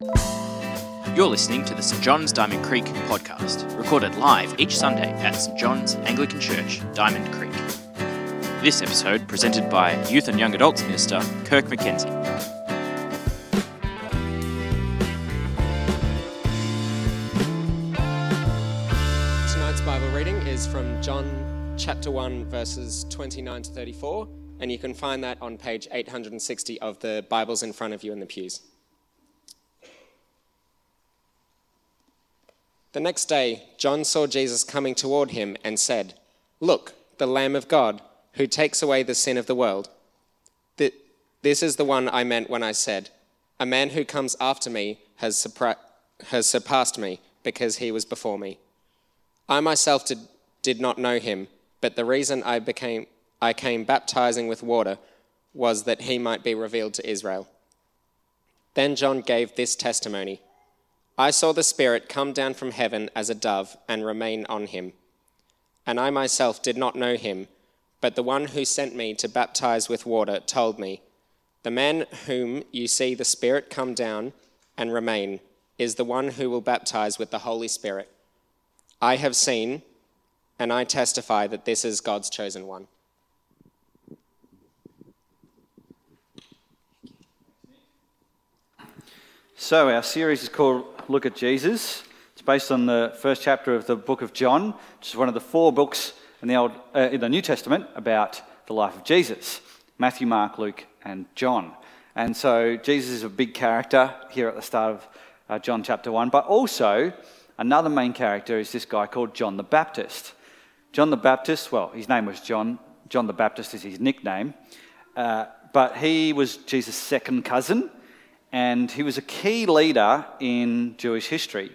You're listening to the St John's Diamond Creek podcast, recorded live each Sunday at St John's Anglican Church, Diamond Creek. This episode presented by Youth and Young Adults Minister Kirk McKenzie. Tonight's Bible reading is from John chapter 1, verses 29 to 34, and you can find that on page 860 of the Bibles in front of you in the pews. The next day, John saw Jesus coming toward him and said, Look, the Lamb of God, who takes away the sin of the world. This is the one I meant when I said, A man who comes after me has, surpri- has surpassed me because he was before me. I myself did, did not know him, but the reason I, became, I came baptizing with water was that he might be revealed to Israel. Then John gave this testimony I saw the Spirit come down from heaven as a dove and remain on him. And I myself did not know him, but the one who sent me to baptize with water told me, The man whom you see the Spirit come down and remain is the one who will baptize with the Holy Spirit. I have seen, and I testify that this is God's chosen one. So, our series is called Look at Jesus. It's based on the first chapter of the book of John, which is one of the four books in the, Old, uh, in the New Testament about the life of Jesus Matthew, Mark, Luke, and John. And so, Jesus is a big character here at the start of uh, John chapter 1, but also another main character is this guy called John the Baptist. John the Baptist, well, his name was John. John the Baptist is his nickname. Uh, but he was Jesus' second cousin and he was a key leader in Jewish history.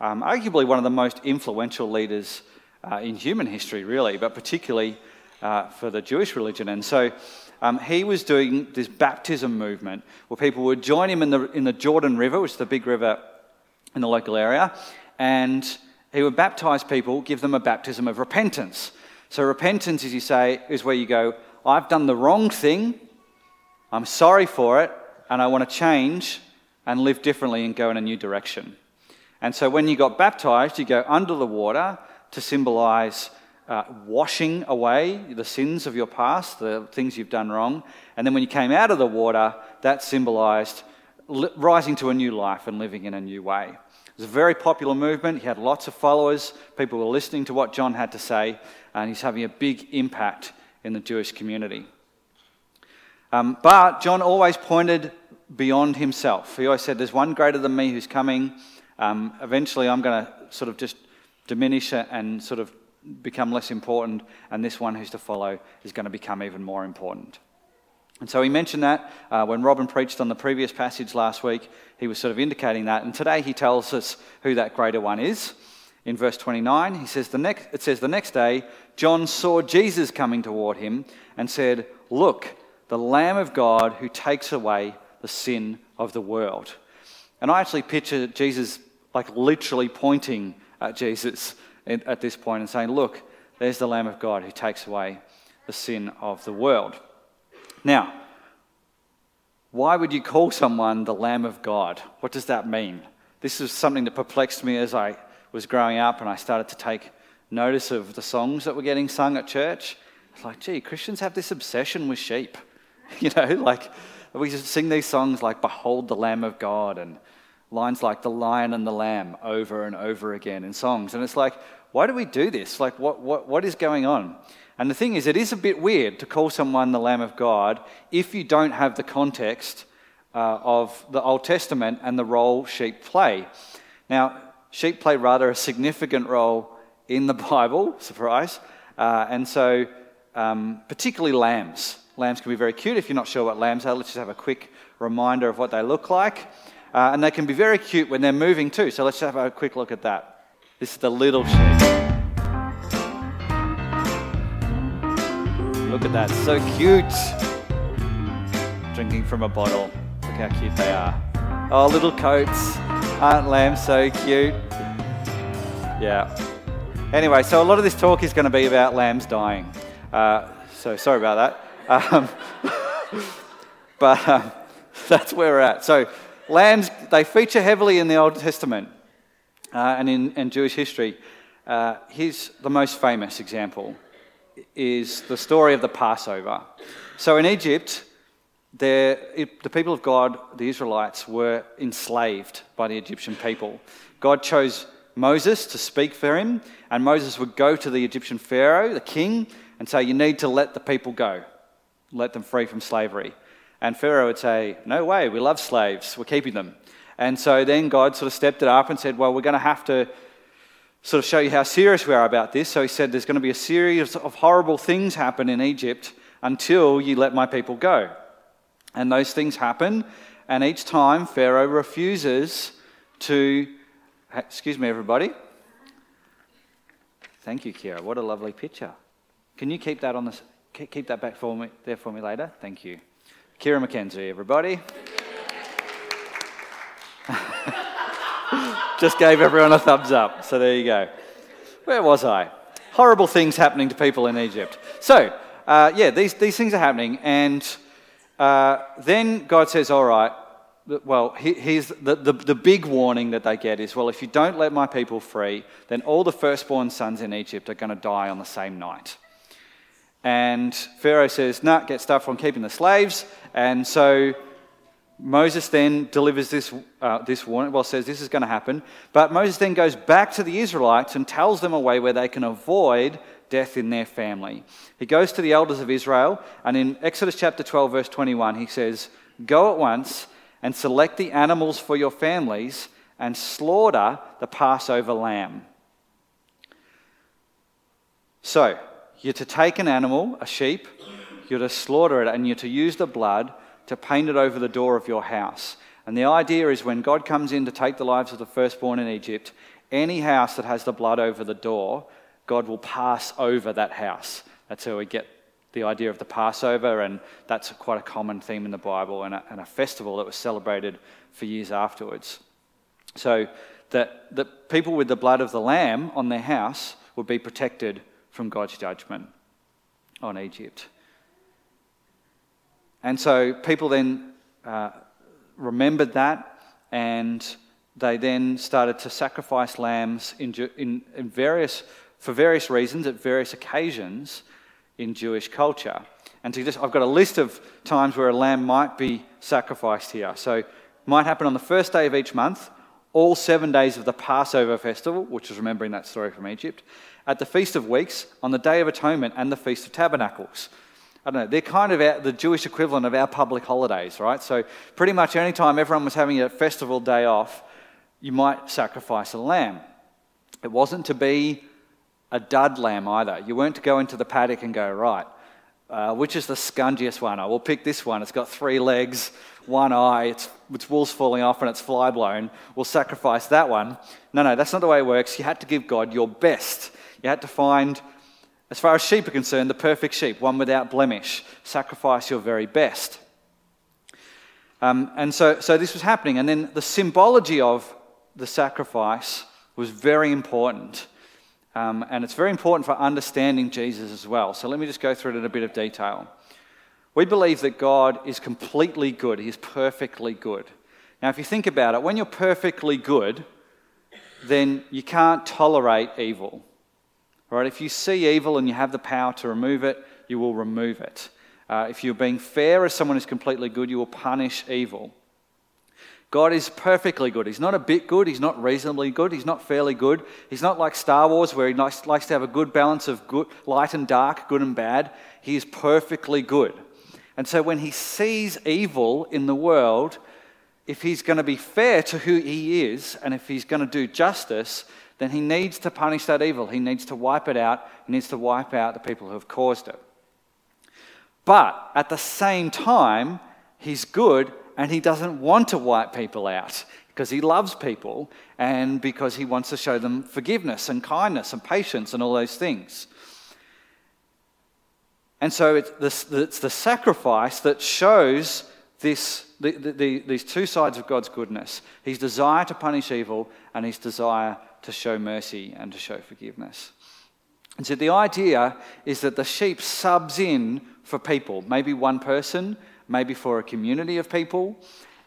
Um, arguably one of the most influential leaders uh, in human history, really, but particularly uh, for the Jewish religion. And so um, he was doing this baptism movement where people would join him in the, in the Jordan River, which is the big river in the local area, and he would baptize people, give them a baptism of repentance. So, repentance, as you say, is where you go, I've done the wrong thing, I'm sorry for it, and I want to change and live differently and go in a new direction. And so when you got baptized, you go under the water to symbolize uh, washing away the sins of your past, the things you've done wrong. And then when you came out of the water, that symbolized li- rising to a new life and living in a new way. It was a very popular movement. He had lots of followers. People were listening to what John had to say, and he's having a big impact in the Jewish community. Um, but John always pointed beyond himself. He always said, There's one greater than me who's coming. Um, eventually, I'm going to sort of just diminish and sort of become less important, and this one who's to follow is going to become even more important. And so he mentioned that uh, when Robin preached on the previous passage last week, he was sort of indicating that. And today he tells us who that greater one is. In verse 29, he says the next, it says, The next day, John saw Jesus coming toward him and said, Look, the Lamb of God who takes away the sin of the world. And I actually picture Jesus like literally pointing at Jesus at this point and saying, Look, there's the Lamb of God who takes away the sin of the world. Now, why would you call someone the Lamb of God? What does that mean? This is something that perplexed me as I was growing up and I started to take notice of the songs that were getting sung at church. It's like, gee, Christians have this obsession with sheep. You know, like we just sing these songs like Behold the Lamb of God and lines like the lion and the lamb over and over again in songs. And it's like, why do we do this? Like, what, what, what is going on? And the thing is, it is a bit weird to call someone the Lamb of God if you don't have the context uh, of the Old Testament and the role sheep play. Now, sheep play rather a significant role in the Bible, surprise. Uh, and so, um, particularly lambs. Lambs can be very cute. If you're not sure what lambs are, let's just have a quick reminder of what they look like. Uh, and they can be very cute when they're moving too. So let's have a quick look at that. This is the little sheep. Look at that, so cute. Drinking from a bottle. Look how cute they are. Oh, little coats. Aren't lambs so cute? Yeah. Anyway, so a lot of this talk is going to be about lambs dying. Uh, so sorry about that. Um, but um, that's where we're at. So lambs, they feature heavily in the Old Testament uh, and in, in Jewish history. Uh, here's the most famous example is the story of the Passover. So in Egypt, the people of God, the Israelites, were enslaved by the Egyptian people. God chose Moses to speak for him, and Moses would go to the Egyptian Pharaoh, the king, and say, You need to let the people go, let them free from slavery. And Pharaoh would say, No way, we love slaves, we're keeping them. And so then God sort of stepped it up and said, Well, we're going to have to sort of show you how serious we are about this. So he said, There's going to be a series of horrible things happen in Egypt until you let my people go. And those things happen, and each time Pharaoh refuses to. Excuse me, everybody. Thank you, Kira. What a lovely picture. Can you keep that on the keep that back for me there for me later? Thank you. Kira McKenzie, everybody. Just gave everyone a thumbs up. So there you go. Where was I? Horrible things happening to people in Egypt. So, uh, yeah, these, these things are happening. And uh, then God says, All right, well, here's the, the, the big warning that they get is, well, if you don't let my people free, then all the firstborn sons in Egypt are going to die on the same night. And Pharaoh says, nah, get stuff on keeping the slaves. And so Moses then delivers this, uh, this warning, well, says this is going to happen. But Moses then goes back to the Israelites and tells them a way where they can avoid death in their family. He goes to the elders of Israel, and in Exodus chapter 12, verse 21, he says, Go at once and select the animals for your families and slaughter the Passover lamb. So, you're to take an animal, a sheep, you're to slaughter it, and you're to use the blood to paint it over the door of your house. And the idea is when God comes in to take the lives of the firstborn in Egypt, any house that has the blood over the door, God will pass over that house. That's how we get the idea of the Passover, and that's quite a common theme in the Bible and a, and a festival that was celebrated for years afterwards. So that the people with the blood of the lamb on their house would be protected from God's judgment on Egypt. And so people then uh, remembered that and they then started to sacrifice lambs in, in, in various, for various reasons at various occasions in Jewish culture. And to just, I've got a list of times where a lamb might be sacrificed here. So it might happen on the first day of each month, all seven days of the Passover festival, which is remembering that story from Egypt, at the Feast of Weeks, on the Day of Atonement, and the Feast of Tabernacles. I don't know, they're kind of our, the Jewish equivalent of our public holidays, right? So, pretty much any time everyone was having a festival day off, you might sacrifice a lamb. It wasn't to be a dud lamb either. You weren't to go into the paddock and go, right, uh, which is the scungiest one? I will pick this one. It's got three legs, one eye, its, its wool's falling off, and it's fly blown. We'll sacrifice that one. No, no, that's not the way it works. You had to give God your best. You had to find as far as sheep are concerned, the perfect sheep, one without blemish. Sacrifice your very best. Um, and so, so this was happening. And then the symbology of the sacrifice was very important. Um, and it's very important for understanding Jesus as well. So let me just go through it in a bit of detail. We believe that God is completely good, He is perfectly good. Now, if you think about it, when you're perfectly good, then you can't tolerate evil. Right? If you see evil and you have the power to remove it, you will remove it. Uh, if you're being fair as someone who's completely good, you will punish evil. God is perfectly good. He's not a bit good. He's not reasonably good. He's not fairly good. He's not like Star Wars, where he likes, likes to have a good balance of good, light and dark, good and bad. He is perfectly good. And so when he sees evil in the world, if he's going to be fair to who he is and if he's going to do justice, then he needs to punish that evil. He needs to wipe it out. He needs to wipe out the people who have caused it. But at the same time, he's good and he doesn't want to wipe people out because he loves people and because he wants to show them forgiveness and kindness and patience and all those things. And so it's the, it's the sacrifice that shows this, the, the, these two sides of God's goodness his desire to punish evil and his desire to show mercy and to show forgiveness. And so the idea is that the sheep subs in for people, maybe one person, maybe for a community of people,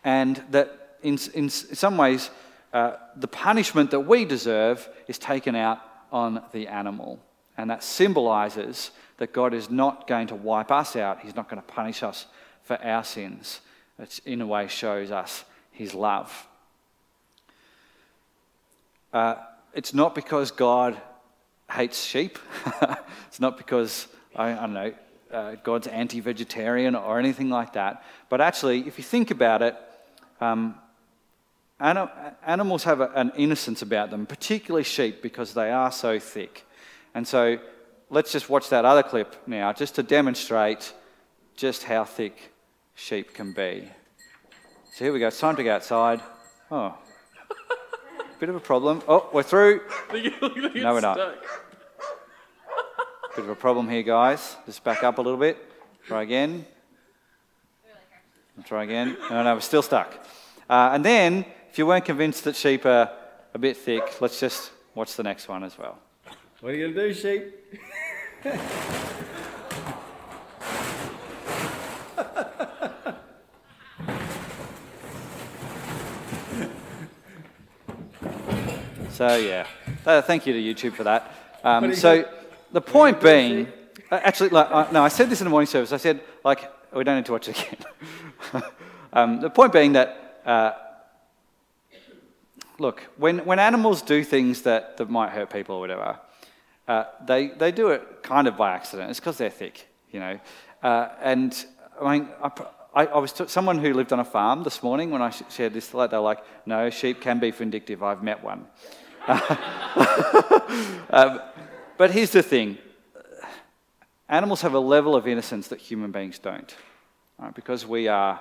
and that in, in some ways, uh, the punishment that we deserve is taken out on the animal. And that symbolizes that God is not going to wipe us out, He's not going to punish us for our sins. It, in a way, shows us His love. Uh, it's not because God hates sheep, it's not because, I, I don't know, uh, God's anti vegetarian or anything like that. But actually, if you think about it, um, anim- animals have a, an innocence about them, particularly sheep, because they are so thick. And so let's just watch that other clip now, just to demonstrate just how thick sheep can be. So here we go. It's time to go outside. Oh, bit of a problem. Oh, we're through. no, we're not. Bit of a problem here, guys. Just back up a little bit. Try again. Try again. No, no, we're still stuck. Uh, and then, if you weren't convinced that sheep are a bit thick, let's just watch the next one as well. What are you going to do, sheep? So, yeah. Uh, thank you to YouTube for that. Um, so, the point being, uh, actually, like, uh, no, I said this in the morning service. I said, like, we don't need to watch it again. um, the point being that, uh, look, when, when animals do things that, that might hurt people or whatever, uh, they, they do it kind of by accident. It's because they're thick, you know. Uh, and I mean, I, I, I was t- someone who lived on a farm this morning when I sh- shared this. They were like, "No, sheep can be vindictive. I've met one." um, but here's the thing: animals have a level of innocence that human beings don't, right? because we are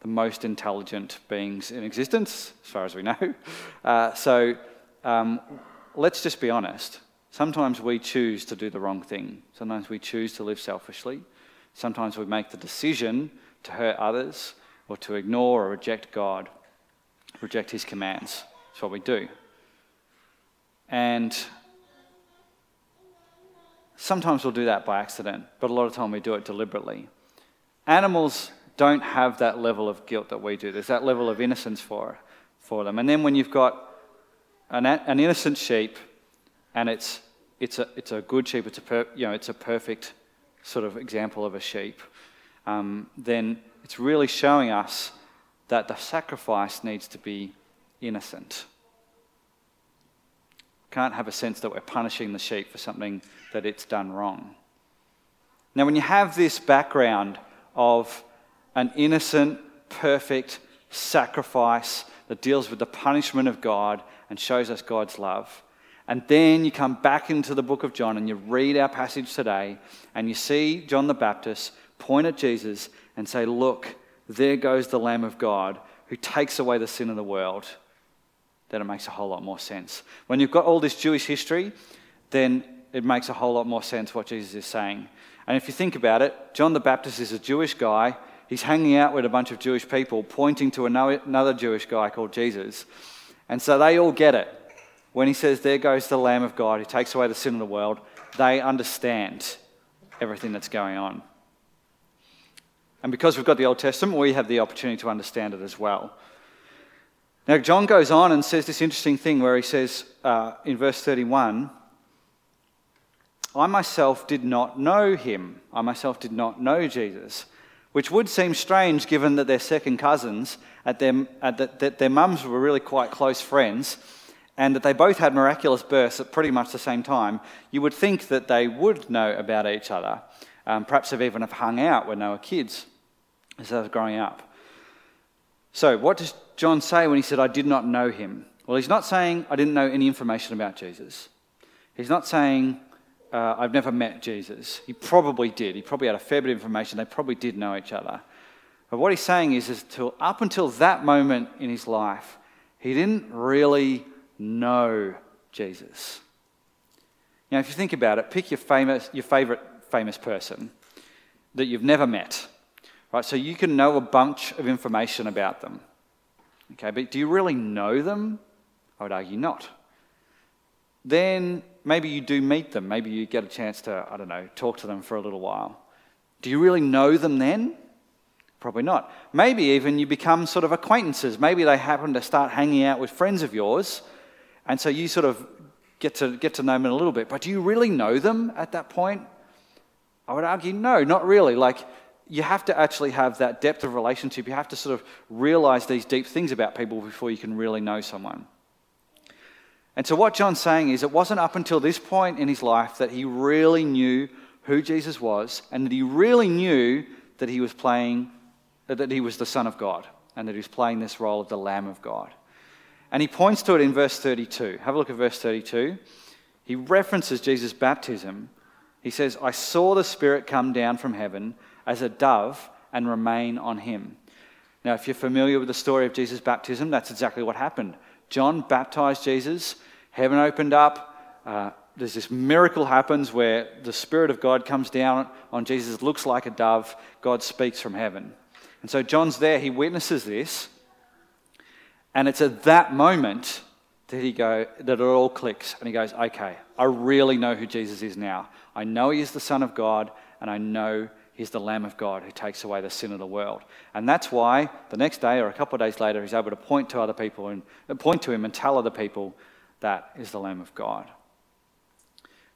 the most intelligent beings in existence, as far as we know. Uh, so um, let's just be honest. Sometimes we choose to do the wrong thing. Sometimes we choose to live selfishly. Sometimes we make the decision to hurt others or to ignore or reject God, reject His commands. That's what we do. And sometimes we'll do that by accident, but a lot of time we do it deliberately. Animals don't have that level of guilt that we do. There's that level of innocence for, for them. And then when you've got an, an innocent sheep and it's, it's, a, it's a good sheep, it's a, per, you know, it's a perfect sort of example of a sheep, um, then it's really showing us that the sacrifice needs to be innocent. Can't have a sense that we're punishing the sheep for something that it's done wrong. Now, when you have this background of an innocent, perfect sacrifice that deals with the punishment of God and shows us God's love, and then you come back into the book of John and you read our passage today and you see John the Baptist point at Jesus and say, Look, there goes the Lamb of God who takes away the sin of the world, then it makes a whole lot more sense. When you've got all this Jewish history, then it makes a whole lot more sense what Jesus is saying. And if you think about it, John the Baptist is a Jewish guy. He's hanging out with a bunch of Jewish people, pointing to another Jewish guy called Jesus. And so they all get it. When he says, There goes the Lamb of God who takes away the sin of the world, they understand everything that's going on. And because we've got the Old Testament, we have the opportunity to understand it as well. Now, John goes on and says this interesting thing where he says uh, in verse 31 I myself did not know him. I myself did not know Jesus, which would seem strange given that they're second cousins, at their, at the, that their mums were really quite close friends, and that they both had miraculous births at pretty much the same time. You would think that they would know about each other. Um, perhaps have even have hung out when they were kids as I was growing up. So, what does John say when he said, I did not know him? Well, he's not saying, I didn't know any information about Jesus. He's not saying, uh, I've never met Jesus. He probably did. He probably had a fair bit of information. They probably did know each other. But what he's saying is, is till, up until that moment in his life, he didn't really know Jesus. Now, if you think about it, pick your, famous, your favorite famous person that you've never met. Right? So you can know a bunch of information about them. Okay, but do you really know them? I would argue not. Then maybe you do meet them. Maybe you get a chance to, I don't know, talk to them for a little while. Do you really know them then? Probably not. Maybe even you become sort of acquaintances. Maybe they happen to start hanging out with friends of yours, and so you sort of get to, get to know them a little bit. But do you really know them at that point? I would argue no, not really. Like, you have to actually have that depth of relationship. You have to sort of realize these deep things about people before you can really know someone. And so, what John's saying is, it wasn't up until this point in his life that he really knew who Jesus was and that he really knew that he was playing, uh, that he was the Son of God and that he was playing this role of the Lamb of God. And he points to it in verse 32. Have a look at verse 32. He references Jesus' baptism. He says, I saw the Spirit come down from heaven as a dove and remain on him. Now, if you're familiar with the story of Jesus' baptism, that's exactly what happened. John baptized Jesus, heaven opened up. Uh, there's this miracle happens where the Spirit of God comes down on Jesus, looks like a dove. God speaks from heaven. And so John's there, he witnesses this. And it's at that moment that he go that it all clicks and he goes, Okay, I really know who Jesus is now. I know he is the Son of God, and I know he's the Lamb of God who takes away the sin of the world. And that's why the next day or a couple of days later, he's able to point to other people and uh, point to him and tell other people that is the Lamb of God.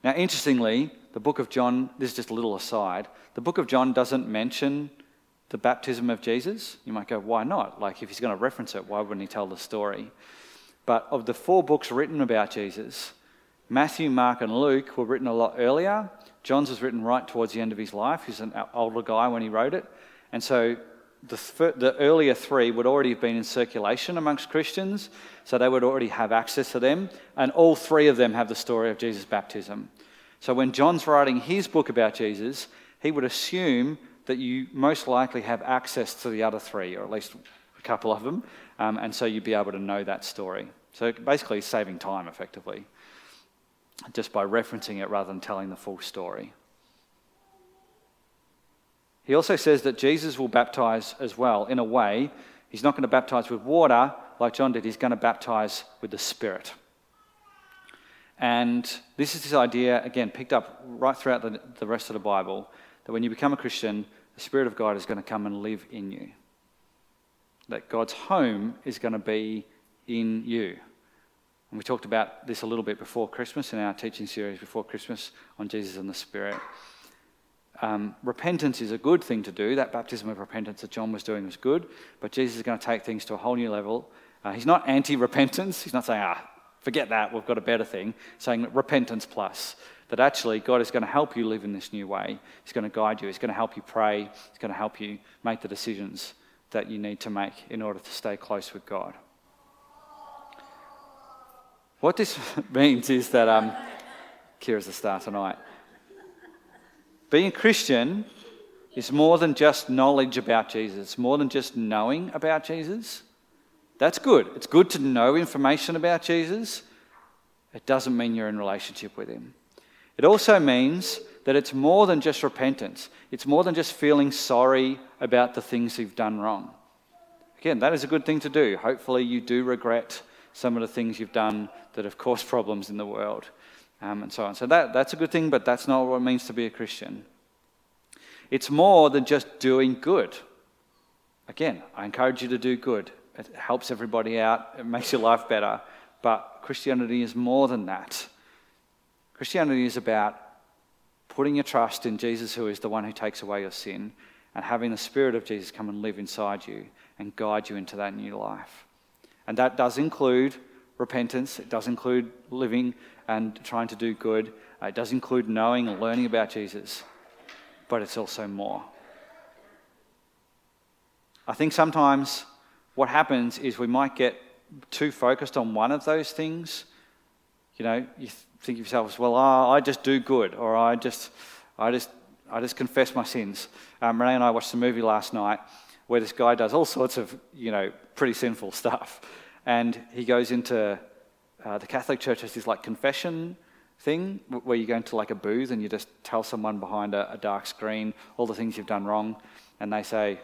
Now, interestingly, the book of John, this is just a little aside, the book of John doesn't mention the baptism of Jesus. You might go, why not? Like, if he's going to reference it, why wouldn't he tell the story? But of the four books written about Jesus, Matthew, Mark, and Luke were written a lot earlier. John's was written right towards the end of his life. He's an older guy when he wrote it. And so the, the earlier three would already have been in circulation amongst Christians, so they would already have access to them. And all three of them have the story of Jesus' baptism. So when John's writing his book about Jesus, he would assume that you most likely have access to the other three, or at least a couple of them, um, and so you'd be able to know that story. So basically, saving time effectively, just by referencing it rather than telling the full story. He also says that Jesus will baptize as well, in a way. He's not going to baptize with water like John did, he's going to baptize with the Spirit. And this is this idea, again, picked up right throughout the, the rest of the Bible, that when you become a Christian, the Spirit of God is going to come and live in you. That God's home is going to be in you. And we talked about this a little bit before Christmas in our teaching series before Christmas on Jesus and the Spirit. Um, repentance is a good thing to do. That baptism of repentance that John was doing was good, but Jesus is going to take things to a whole new level. Uh, he's not anti repentance. He's not saying, ah, forget that, we've got a better thing. Saying repentance plus that actually God is going to help you live in this new way. He's going to guide you. He's going to help you pray. He's going to help you make the decisions that you need to make in order to stay close with God. What this means is that um, Kira's the star tonight. Being Christian is more than just knowledge about Jesus, it's more than just knowing about Jesus. That's good. It's good to know information about Jesus. It doesn't mean you're in relationship with him. It also means that it's more than just repentance, it's more than just feeling sorry about the things you've done wrong. Again, that is a good thing to do. Hopefully, you do regret some of the things you've done that have caused problems in the world um, and so on. So, that, that's a good thing, but that's not what it means to be a Christian. It's more than just doing good. Again, I encourage you to do good. It helps everybody out, it makes your life better. But Christianity is more than that. Christianity is about putting your trust in Jesus, who is the one who takes away your sin, and having the Spirit of Jesus come and live inside you and guide you into that new life. And that does include repentance, it does include living and trying to do good, it does include knowing and learning about Jesus, but it's also more. I think sometimes what happens is we might get too focused on one of those things. You know, you think of yourself well, oh, I just do good, or I just, I just, I just confess my sins. Um, Renee and I watched a movie last night where this guy does all sorts of, you know, pretty sinful stuff, and he goes into uh, the Catholic Church has this like confession thing where you go into like a booth and you just tell someone behind a, a dark screen all the things you've done wrong, and they say,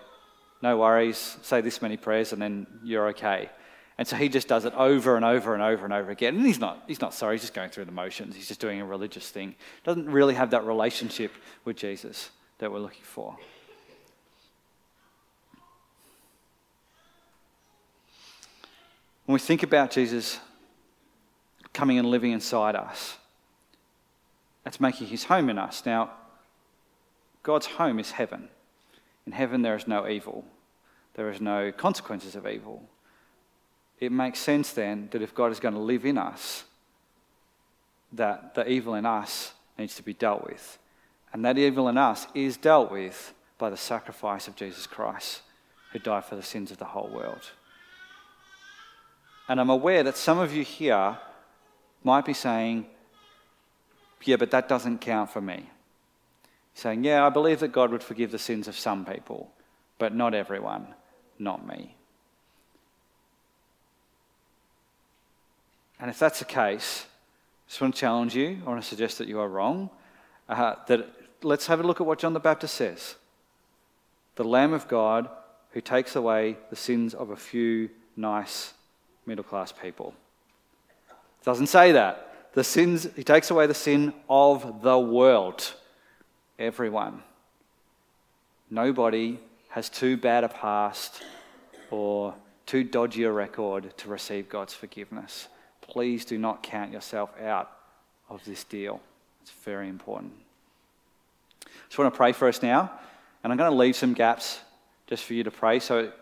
"No worries, say this many prayers, and then you're okay." And so he just does it over and over and over and over again. And he's not, he's not sorry, he's just going through the motions. He's just doing a religious thing. Doesn't really have that relationship with Jesus that we're looking for. When we think about Jesus coming and living inside us, that's making his home in us. Now, God's home is heaven. In heaven, there is no evil, there is no consequences of evil. It makes sense then that if God is going to live in us, that the evil in us needs to be dealt with. And that evil in us is dealt with by the sacrifice of Jesus Christ, who died for the sins of the whole world. And I'm aware that some of you here might be saying, yeah, but that doesn't count for me. Saying, yeah, I believe that God would forgive the sins of some people, but not everyone, not me. And if that's the case, I just want to challenge you. I want to suggest that you are wrong. Uh, that let's have a look at what John the Baptist says. The Lamb of God who takes away the sins of a few nice middle class people. It doesn't say that. The sins, he takes away the sin of the world. Everyone. Nobody has too bad a past or too dodgy a record to receive God's forgiveness. Please do not count yourself out of this deal. It's very important. I just want to pray for us now, and I'm going to leave some gaps just for you to pray. So,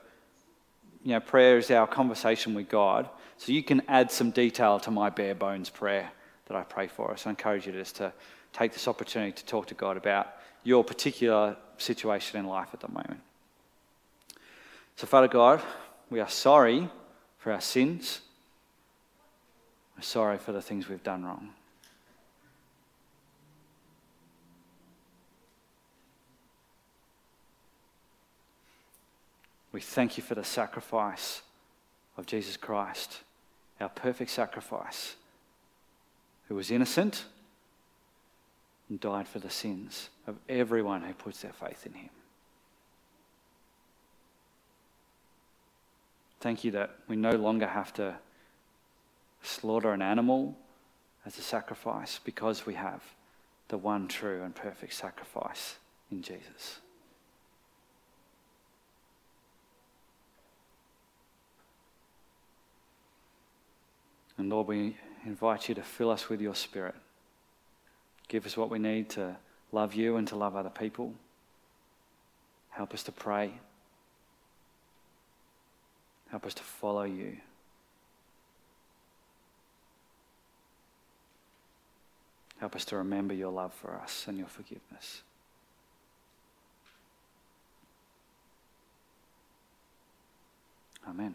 you know, prayer is our conversation with God. So you can add some detail to my bare bones prayer that I pray for us. I encourage you just to take this opportunity to talk to God about your particular situation in life at the moment. So, Father God, we are sorry for our sins. We're sorry for the things we've done wrong. We thank you for the sacrifice of Jesus Christ, our perfect sacrifice, who was innocent and died for the sins of everyone who puts their faith in him. Thank you that we no longer have to slaughter an animal as a sacrifice because we have the one true and perfect sacrifice in Jesus. And Lord, we invite you to fill us with your Spirit. Give us what we need to love you and to love other people. Help us to pray. Help us to follow you. Help us to remember your love for us and your forgiveness. Amen.